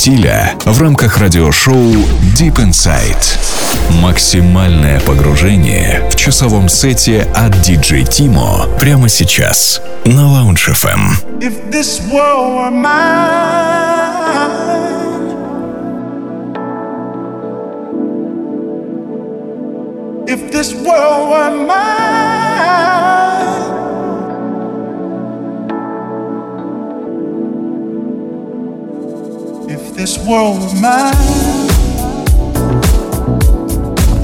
стиля в рамках радиошоу Deep Inside. Максимальное погружение в часовом сете от DJ Timo прямо сейчас на Lounge FM. If this world were mine, if this world were mine, this world were mine,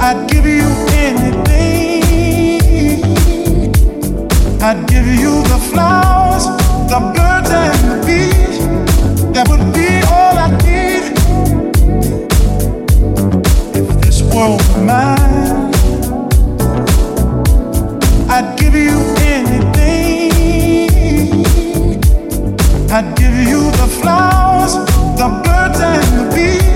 I'd give you anything. I'd give you the flowers, the birds, and the bees. That would be all I need. If this world were mine, I'd give you anything. I'd give you the flowers, the birds, and the bees.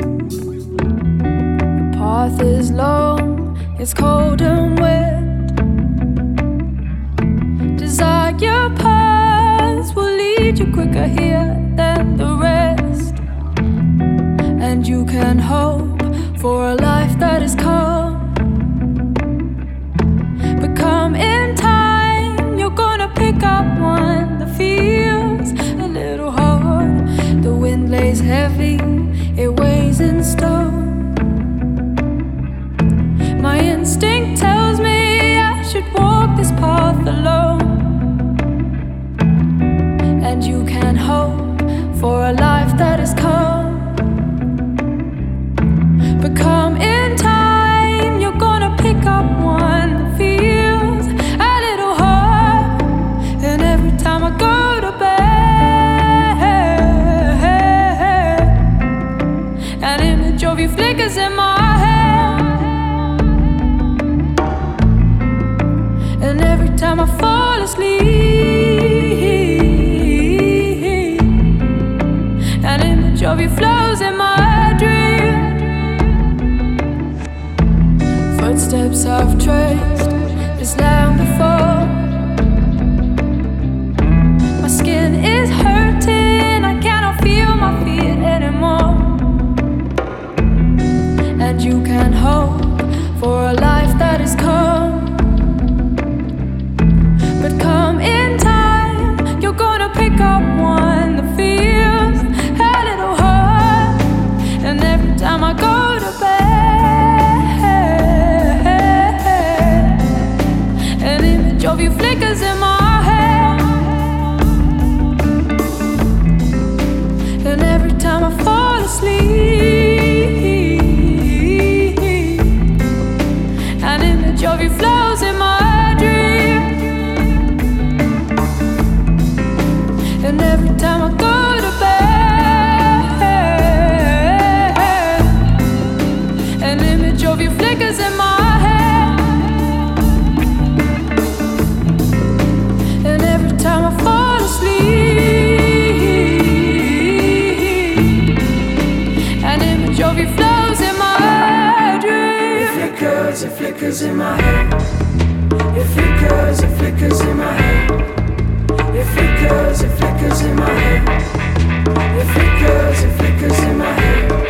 flickers, it flickers in my head. It flickers, it flickers in my head. It flickers, it flickers in my head.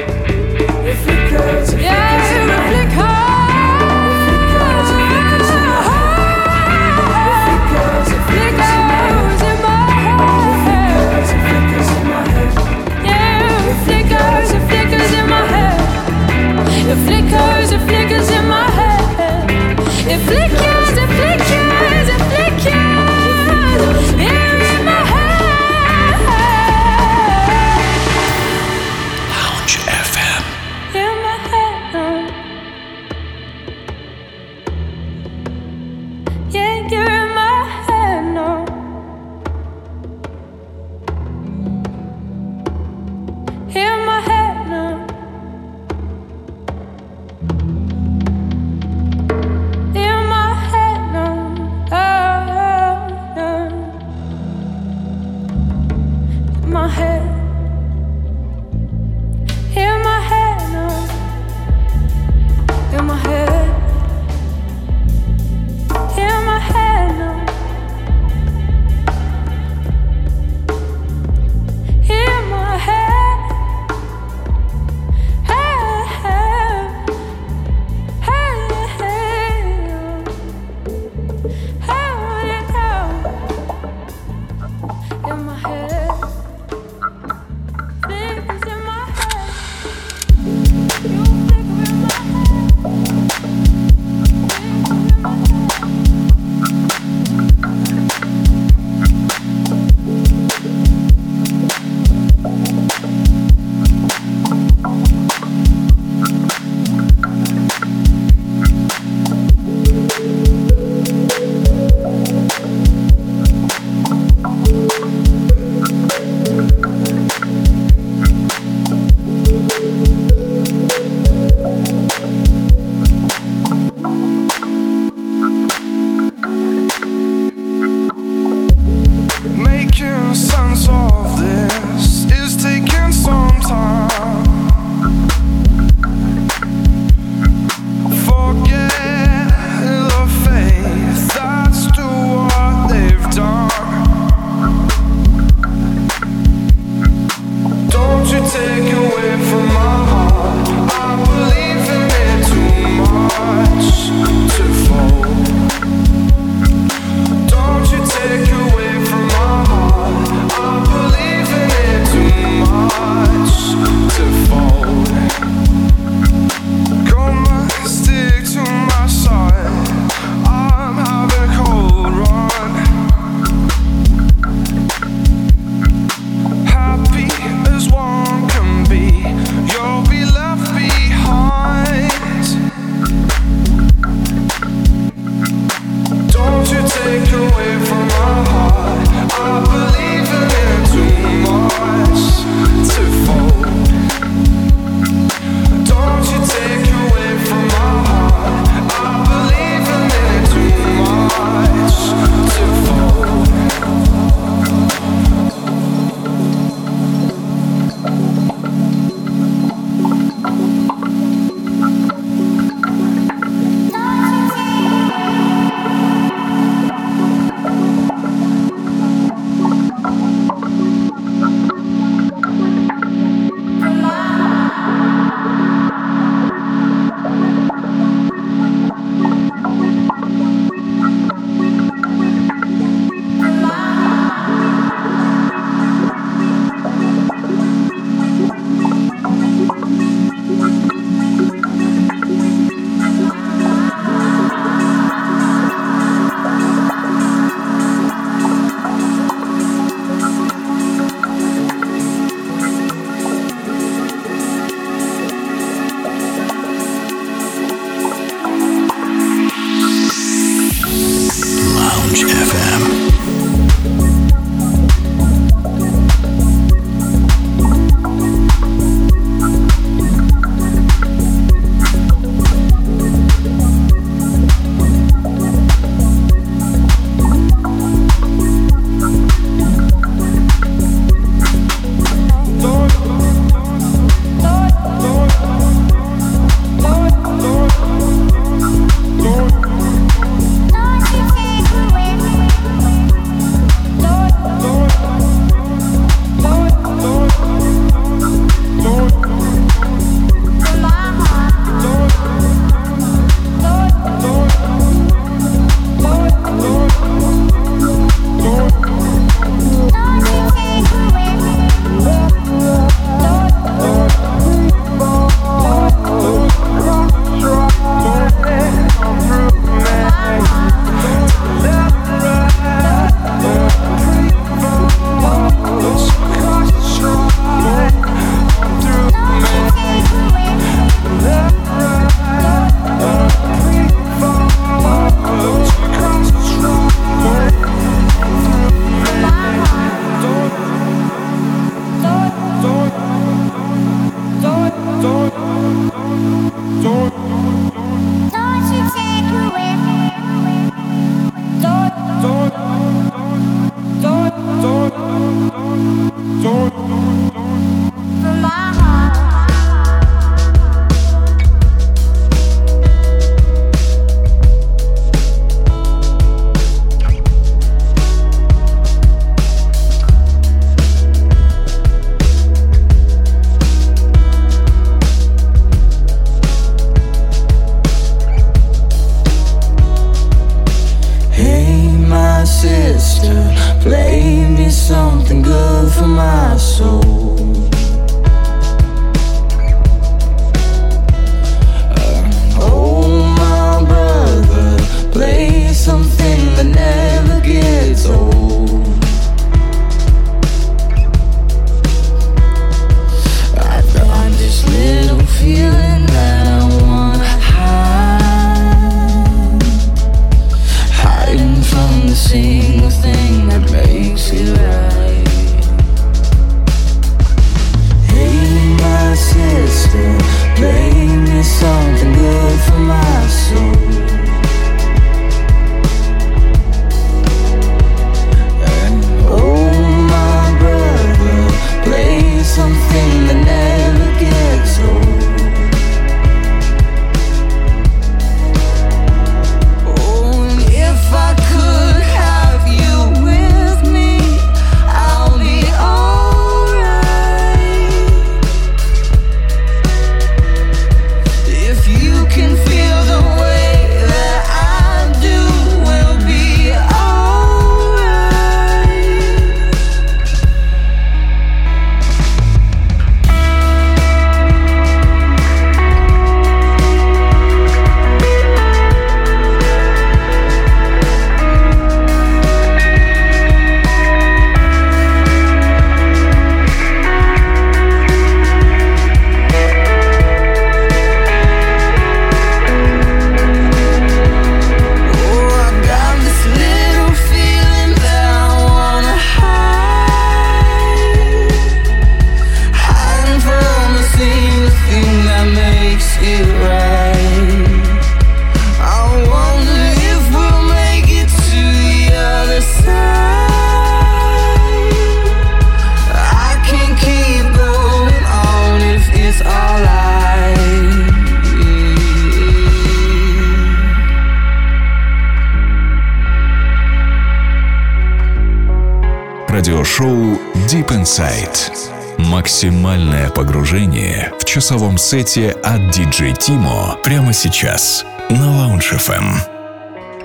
Сете от DJ Timo прямо сейчас на Lounge FM.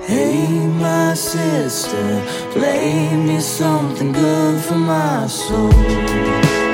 Hey, my sister, play me something good for my soul.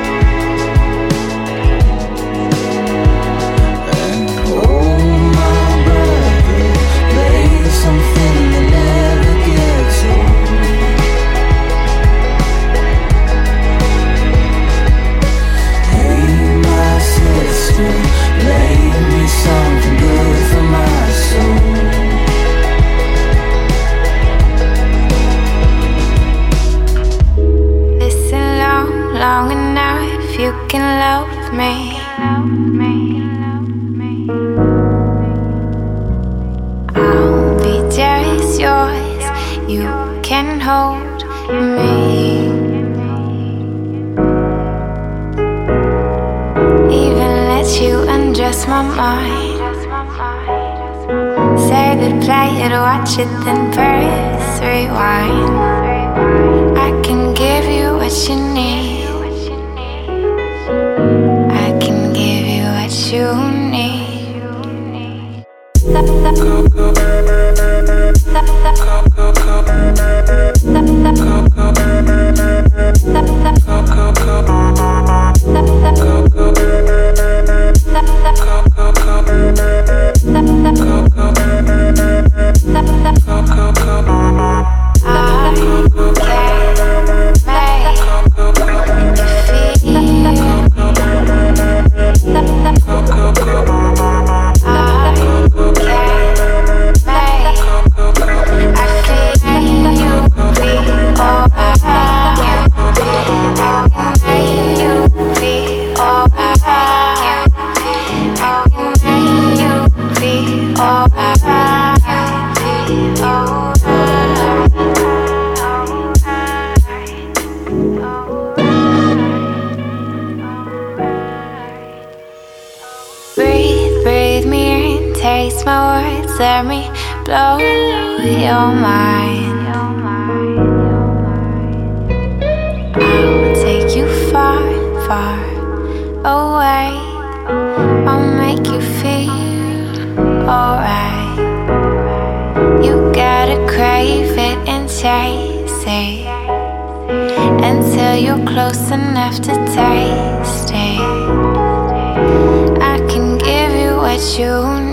Let me blow your mind. I'll take you far, far away. I'll make you feel alright. You gotta crave it and chase it until you're close enough to taste it. I can give you what you need.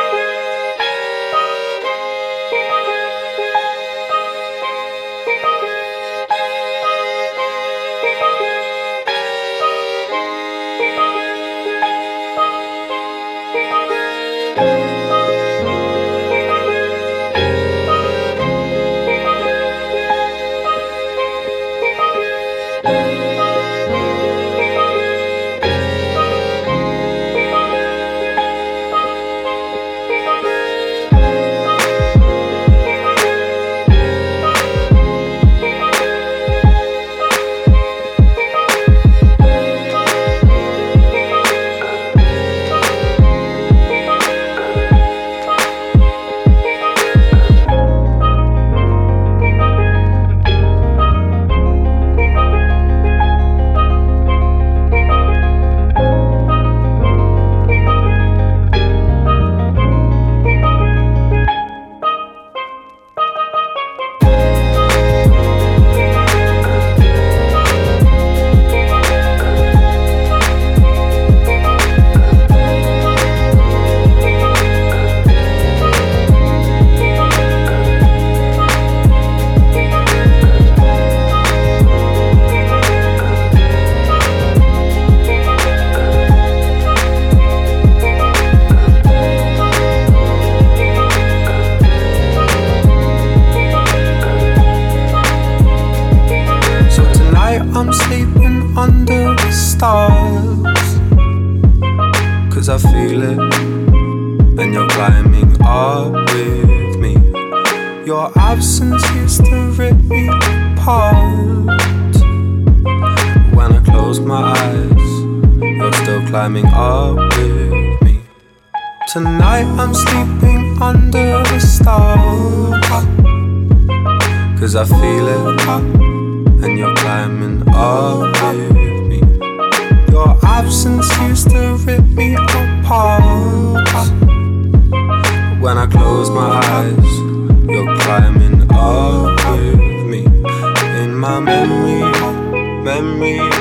my memory, memory.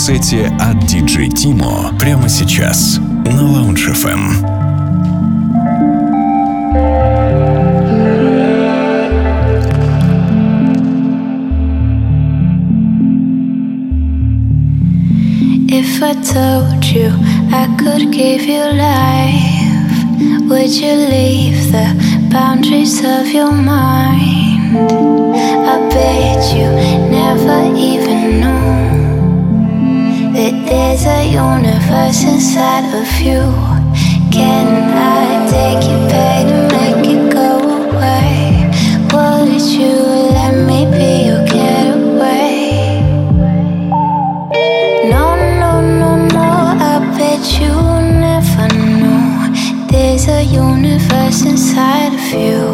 Сете от DJ Timo прямо сейчас на Lounge FM. If I told you I could give you life, would you leave the boundaries of your mind? I bet you never even knew that there's a universe inside of you. Can I take and make it go away? Would you let me be your getaway? No, no, no, no, I bet you never know. There's a universe inside of you.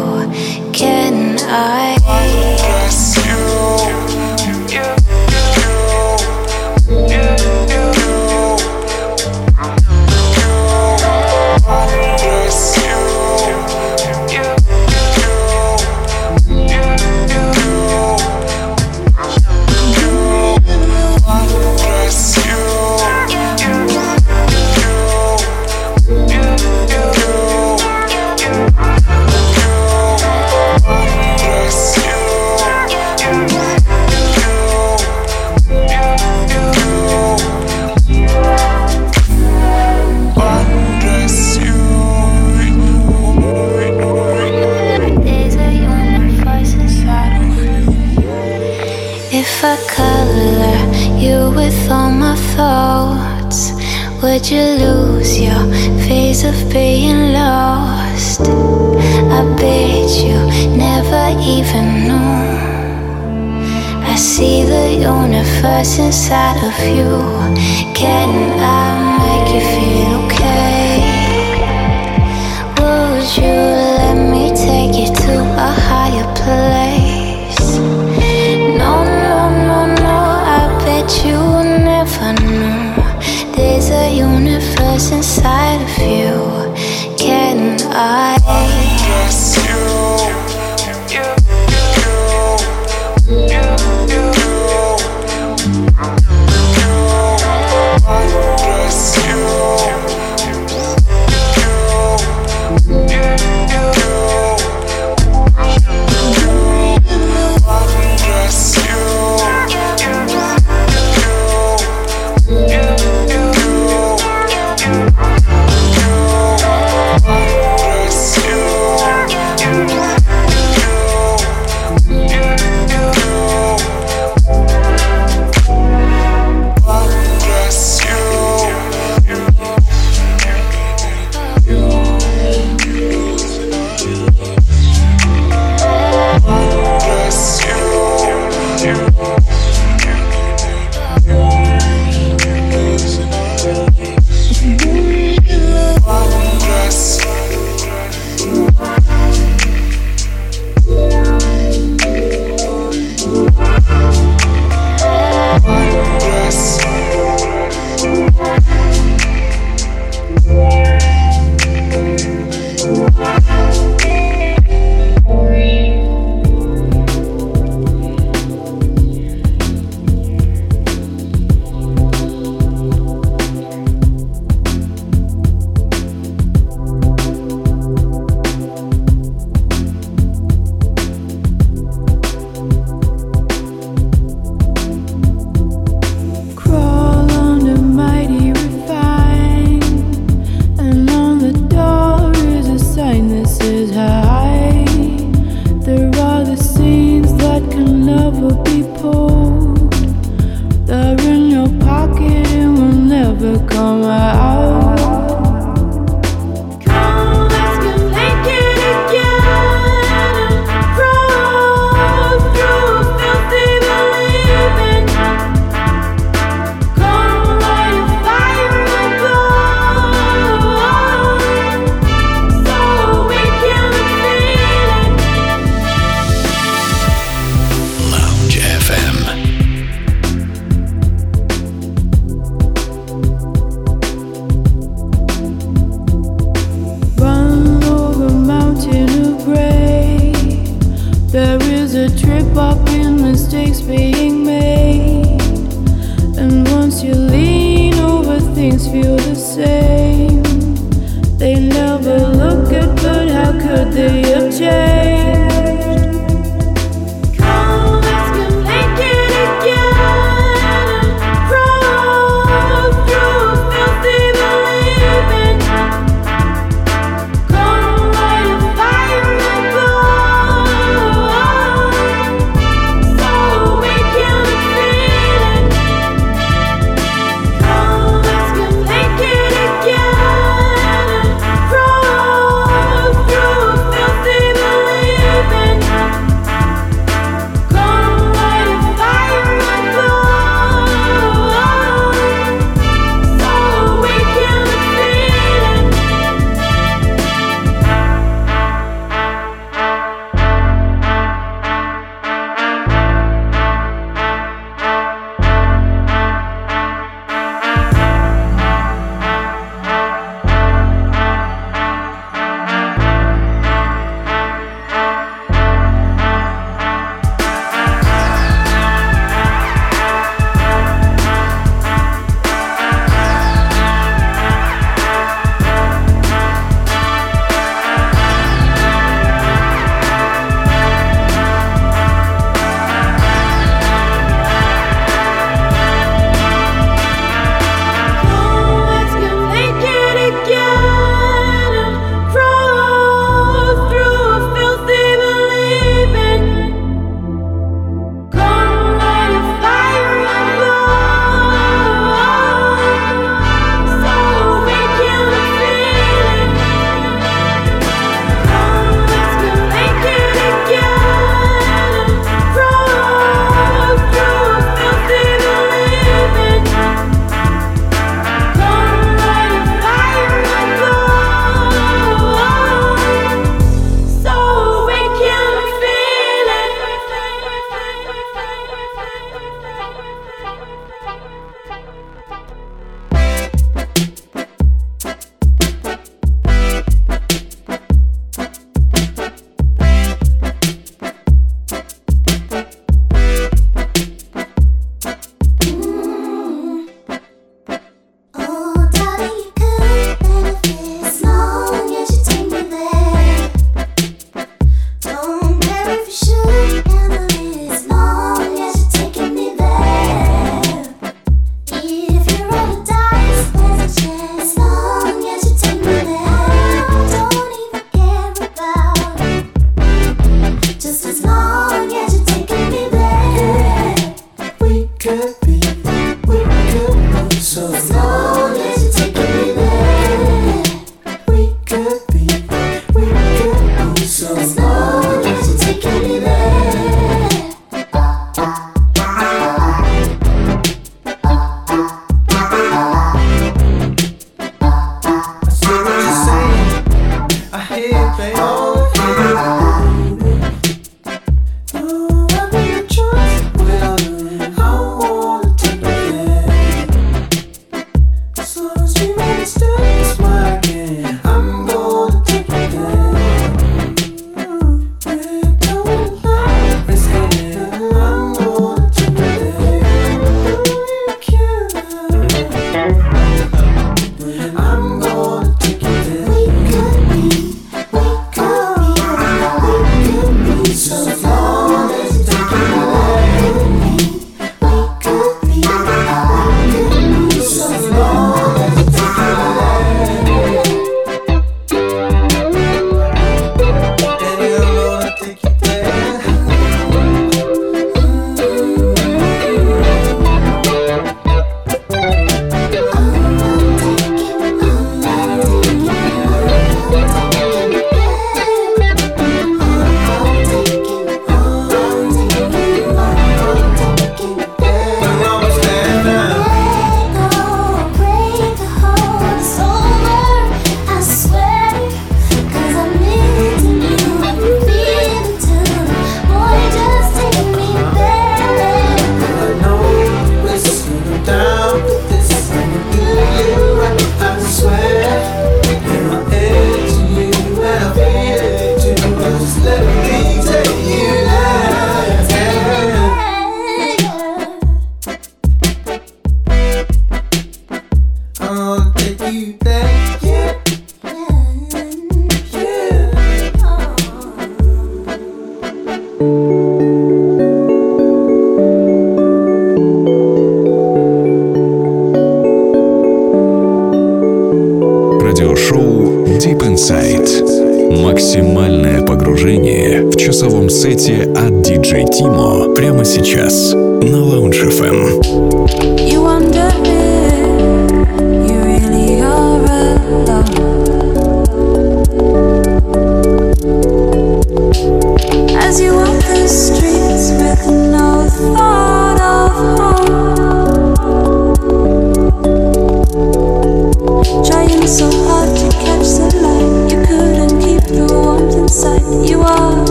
Would you lose your phase of being lost? I bet you never even knew. I see the universe inside of you. Can I make you feel okay? Would you let me take you to a higher place? Universe inside of you. Can I?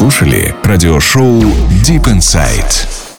Слушали радиошоу Deep Inside.